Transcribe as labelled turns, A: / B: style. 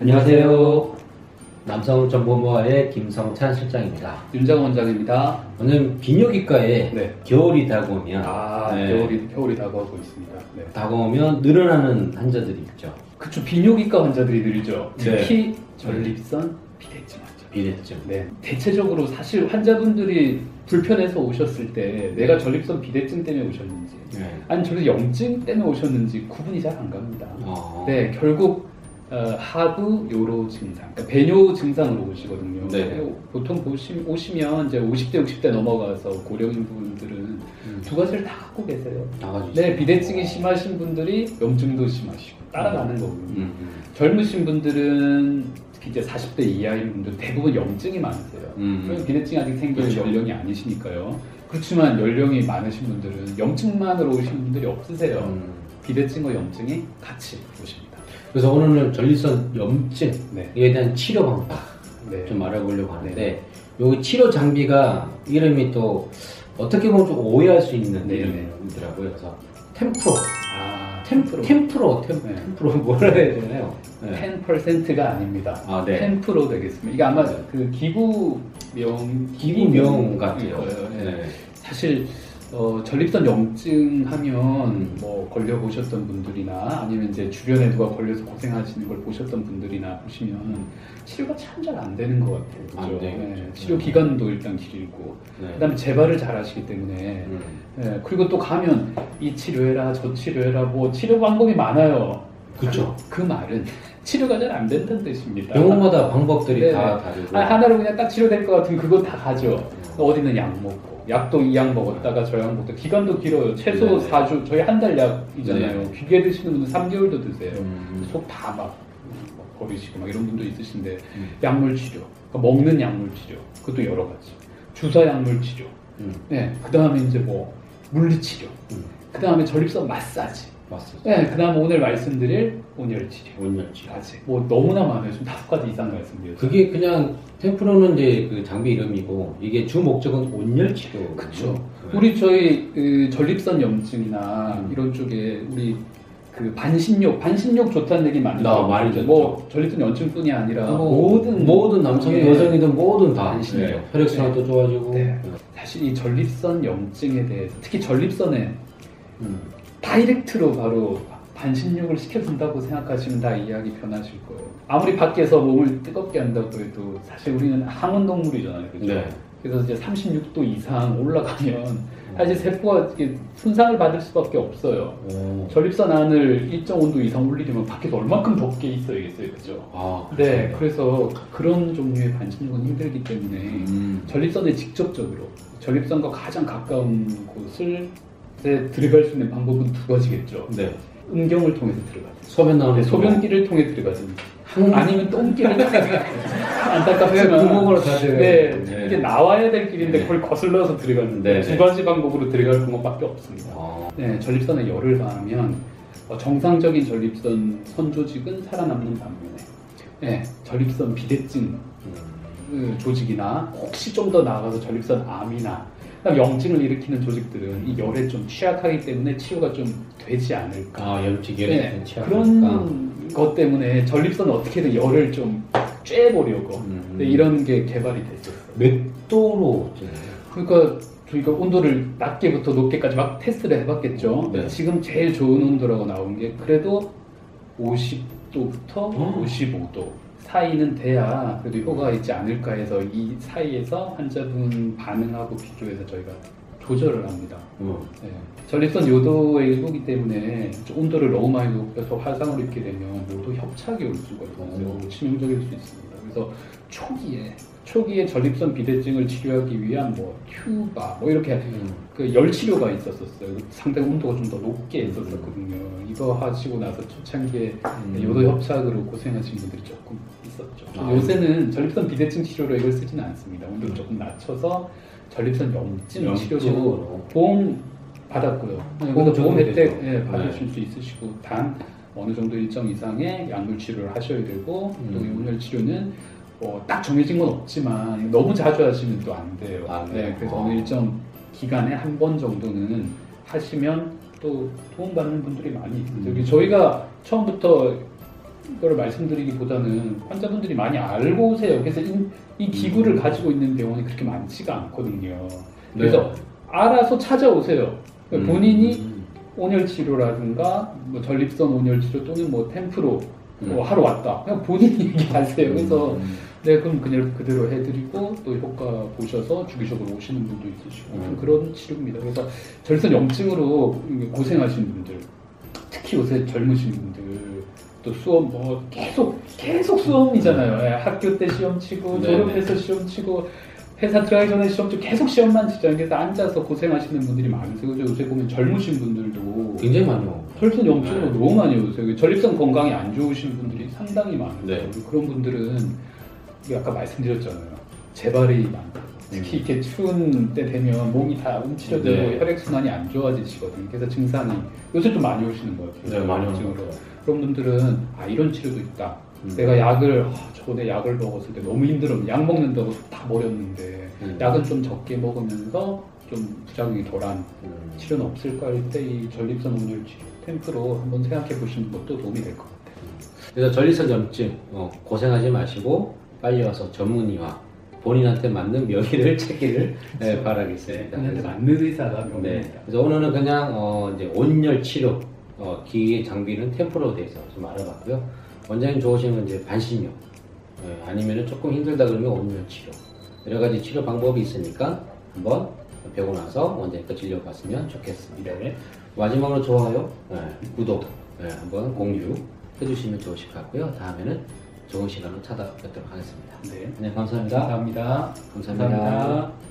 A: 안녕하세요. 남성정보모아의 김성찬 실장입니다.
B: 윤장 원장입니다.
A: 오늘 비뇨기과에
B: 네.
A: 겨울이 다가오면
B: 아,
A: 네,
B: 겨울이, 겨울이 다가오고 있습니다. 네.
A: 다가오면 늘어나는 환자들이 있죠.
B: 그쵸, 비뇨기과 환자들이 늘죠.
A: 네.
B: 특히 전립선 비대증 환자.
A: 비대증.
B: 네. 대체적으로 사실 환자분들이 불편해서 오셨을 때 내가 전립선 비대증 때문에 오셨는지
A: 네.
B: 아니 전립 염증 때문에 오셨는지 구분이 잘 안 갑니다.
A: 어,
B: 네, 결국 어, 하부 요로 증상, 그러니까 배뇨 증상으로 오시거든요.
A: 네.
B: 보통 보시, 오시면 이제 50대, 60대 넘어가서 고령인 분들은
A: 음,
B: 두 가지를 다 갖고 계세요.
A: 나가주시죠.
B: 네, 비대증이 심하신 분들이 염증도 심하시고 따라가는 거고요.
A: 음, 음.
B: 젊으신 분들은 특히 이제 40대 이하인 분들 대부분 염증이 많으세요.
A: 음.
B: 그럼 비대증이 아직 생길
A: 그렇죠.
B: 연령이 아니시니까요. 그렇지만 연령이 많으신 분들은 염증만으로 오시는 분들이 없으세요.
A: 음.
B: 비대증과 염증이 같이 오십니다.
A: 그래서 오늘은 전립선 염증에
B: 네.
A: 대한 치료 방법
B: 네.
A: 좀 알아보려고 하는데 여기 치료 장비가 이름이 또 어떻게 보면 좀 오해할 수 있는
B: 네,
A: 이름이더라고요. 그래서 템프로,
B: 아,
A: 템프로, 템프로, 템,
B: 네.
A: 템프로 뭐라 해야 되나요? 네.
B: 10%가 아닙니다.
A: 아, 네.
B: 10% 되겠습니다. 이게 아마 그 기부명
A: 기부명 같아요.
B: 네.
A: 네.
B: 사실 어, 전립선 염증 하면
A: 음.
B: 뭐 걸려 보셨던 분들이나 아니면 이제 주변에 누가 걸려서 고생하시는 걸 보셨던 분들이나 보시면 치료가 참 잘 안 되는 것 같아요. 그죠?
A: 안 되겠죠.
B: 치료 기간도 일단 길고
A: 네.
B: 그다음에 재발을 잘 하시기 때문에
A: 음.
B: 네, 그리고 또 가면 이 치료해라 저 치료해라 뭐 치료 방법이 많아요.
A: 그쵸.
B: 그, 그 말은 치료가 잘 안 된다는 뜻입니다.
A: 병원마다 방법들이
B: 네.
A: 다 다르고.
B: 아, 하나로 그냥 딱 치료될 것 같으면 그거 다 가죠.
A: 음.
B: 어디는 약 먹고 약도 이 약 먹었다가 저 약 먹고 기간도 길어요. 최소
A: 네네.
B: 4주 저희 한 달 약이잖아요.
A: 네.
B: 길게 드시는 분은 3개월도 드세요.
A: 음.
B: 속다막 버리시고 막 이런 분도 있으신데
A: 음.
B: 약물 치료, 그러니까 먹는 약물 치료 그것도 여러 가지. 주사 약물 치료.
A: 음.
B: 네, 그 다음에 이제 뭐 물리 치료.
A: 음.
B: 그 다음에 전립선 마사지.
A: 맞습니다.
B: 네, 그 다음에 오늘 말씀드릴 온열 치료.
A: 온열치.
B: 까지. 뭐 너무나 많아요. 지금 다섯 가지 이상 말씀드렸어요.
A: 그게 그냥 템프로는 이제 그 장비 이름이고 이게 주 목적은 온열 치료.
B: 그쵸. 우리 저희 그 전립선 염증이나
A: 음.
B: 이런 쪽에 우리 그 반신욕, 반신욕 좋다는 얘기 많이
A: 나 많이. 듣죠.
B: 뭐 전립선 염증뿐이 아니라
A: 뭐,
B: 모든
A: 모든 남성이든
B: 예.
A: 여성이든 모든 다
B: 반신욕.
A: 네. 혈액순환도 좋아지고.
B: 네. 사실 이 전립선 염증에 대해서 특히 전립선에
A: 음.
B: 다이렉트로 바로 반신욕을 시켜준다고 생각하시면 다 이야기 변하실 거예요. 아무리 밖에서 몸을 뜨겁게 한다고 해도 사실 우리는 항온 동물이잖아요. 그죠?
A: 네.
B: 그래서 이제 36도 이상 올라가면 사실 세포가 이렇게 손상을 받을 수밖에 없어요.
A: 오.
B: 전립선 안을 일정 온도 이상 올리려면 밖에서 얼만큼 덥게 있어야겠어요, 그죠?
A: 아,
B: 네. 그래서 그런 종류의 반신욕은 힘들기 때문에
A: 음.
B: 전립선에 직접적으로 전립선과 가장 가까운 곳을 에 들어갈 수 있는 방법은 두 가지겠죠.
A: 네.
B: 음경을 통해서 들어가든
A: 소변 나오는
B: 네, 소변기를 통해 들어가든
A: 한
B: 아니면 똥기를 통해 안타깝지만
A: 구멍으로 다
B: 네,
A: 돼요.
B: 이게 나와야 될 길인데
A: 네.
B: 그걸 거슬러서 들어가는
A: 네,
B: 두
A: 네.
B: 가지 방법으로 들어갈 방법밖에 없습니다.
A: 아,
B: 네, 전립선에 열을 가하면 어, 정상적인 전립선 선조직은 살아남는 반면에 네, 전립선 비대증
A: 음.
B: 그 조직이나 혹시 좀 더 나아가서 전립선 암이나 염증을 일으키는 조직들은 이 열에 좀 취약하기 때문에 치료가 좀 되지 않을까.
A: 아, 염증이
B: 네,
A: 취약하니까.
B: 그런 것 때문에 전립선 어떻게든 열을 좀 쬐보려고
A: 음.
B: 네, 이런 게 개발이 됐었어요.
A: 몇 도로
B: 그러니까 저희가 온도를 낮게부터 높게까지 막 테스트를 해봤겠죠.
A: 네.
B: 지금 제일 좋은 온도라고 나온 게 그래도 50도부터
A: 어.
B: 55도 사이는 돼야 그래도 효과가 있지 않을까 해서 이 사이에서 환자분 반응하고 비교해서 저희가 조절을 합니다.
A: 음.
B: 네. 전립선 요도의 일부기 때문에 좀 온도를 너무 많이 높여서 화상을 입게 되면 요도 협착이 올 수가 있어요.
A: 오.
B: 치명적일 수 있습니다. 그래서 초기에 초기에 전립선 비대증을 치료하기 위한 뭐 튜바 뭐 이렇게
A: 음.
B: 그열 치료가 있었었어요. 상당히 온도가 좀 더 높게 했었거든요. 이거 하시고 나서 초창기에
A: 음.
B: 요도 협착으로 고생하신 분들이 조금 있었죠.
A: 아.
B: 요새는 전립선 비대증 치료로 이걸 쓰지는 않습니다. 온도를 조금 낮춰서 전립선 염증. 치료로 보험 받았고요.
A: 보험
B: 보험 혜택. 예, 받으실 수 있으시고 단 어느 정도 일정 이상의 약물 치료를 하셔야 되고
A: 음.
B: 또이 온열 치료는 뭐 딱 정해진 건 없지만 너무 자주 하시면 또 안 돼요.
A: 안
B: 네,
A: 돼요.
B: 그래서
A: 어.
B: 어느 일정 기간에 한 번 정도는 하시면 또 도움받는 분들이 많이 있어요.
A: 음.
B: 저희가 처음부터 거를 말씀드리기보다는 환자분들이 많이 알고 오세요. 그래서 이, 이 기구를 가지고 있는 병원이 그렇게 많지가 않거든요. 그래서 알아서 찾아오세요.
A: 음.
B: 본인이 온열 치료라든가 뭐 전립선 온열 치료 또는 뭐 템프로 뭐 하러 왔다. 그냥 본인이 얘기하세요. 그래서
A: 음.
B: 네, 그럼 그냥 그대로 해드리고 또 효과 보셔서 주기적으로 오시는 분도 있으시고 좀 그런 치료입니다. 그래서 절선 염증으로 고생하시는 분들, 특히 요새 젊으신 분들 또 수험 뭐 계속 계속 수험이잖아요. 예, 학교 때 시험 치고
A: 네네.
B: 졸업해서 시험 치고 회사 들어가기 전에 시험 치고 계속 시험만 치잖아요. 그래서 앉아서 고생하시는 분들이 많으세요. 요새 보면 젊으신 분들도
A: 굉장히 오고.
B: 혈전 염증으로
A: 네.
B: 너무 많이 오세요. 전립선 건강이 안 좋으신 분들이 상당히 많으세요.
A: 네.
B: 그런 분들은 아까 말씀드렸잖아요. 재발이 많다. 특히 이렇게 추운 때 되면 몸이 다 움츠려들고
A: 음. 네.
B: 혈액순환이 안 좋아지시거든요. 그래서 증상이 요새 좀 많이 오시는 것 같아요.
A: 네, 많이 오는. 것 같아요.
B: 그런 분들은 아 이런 치료도 있다.
A: 음.
B: 내가 약을 아, 저번에 약을 먹었을 때 너무 힘들어 약 먹는다고 다 버렸는데
A: 음.
B: 약은 좀 적게 먹으면서 좀 부작용이 덜한
A: 음.
B: 치료는 없을까 할 때 이 전립선 온열 치료 템프로 한번 생각해 보시는 것도 도움이 될 것 같아요.
A: 그래서 전립선 염증 어, 고생하지 마시고 빨리 와서 전문의와 본인한테 맞는 명의를 찾기를 네, 바라겠습니다.
B: 본인한테 맞는 의사가
A: 네.
B: 명입니다.
A: 그래서 오늘은 그냥 어, 이제 온열 치료 어, 기기 장비는 템포로에 대해서 좀 알아봤고요. 원장님 좋으신 건 이제 반신욕 예, 아니면은 조금 힘들다 그러면 온열 치료 여러 가지 치료 방법이 있으니까 한번 배우고 나서 원장님 거 진료받으면 좋겠습니다.
B: 네.
A: 마지막으로 좋아요, 예, 구독 예, 한번 공유 해주시면 좋으실 것 같고요. 다음에는 좋은 시간으로 찾아뵙도록 하겠습니다.
B: 네.
A: 네, 감사합니다.
B: 감사합니다.
A: 감사합니다.
B: 감사합니다.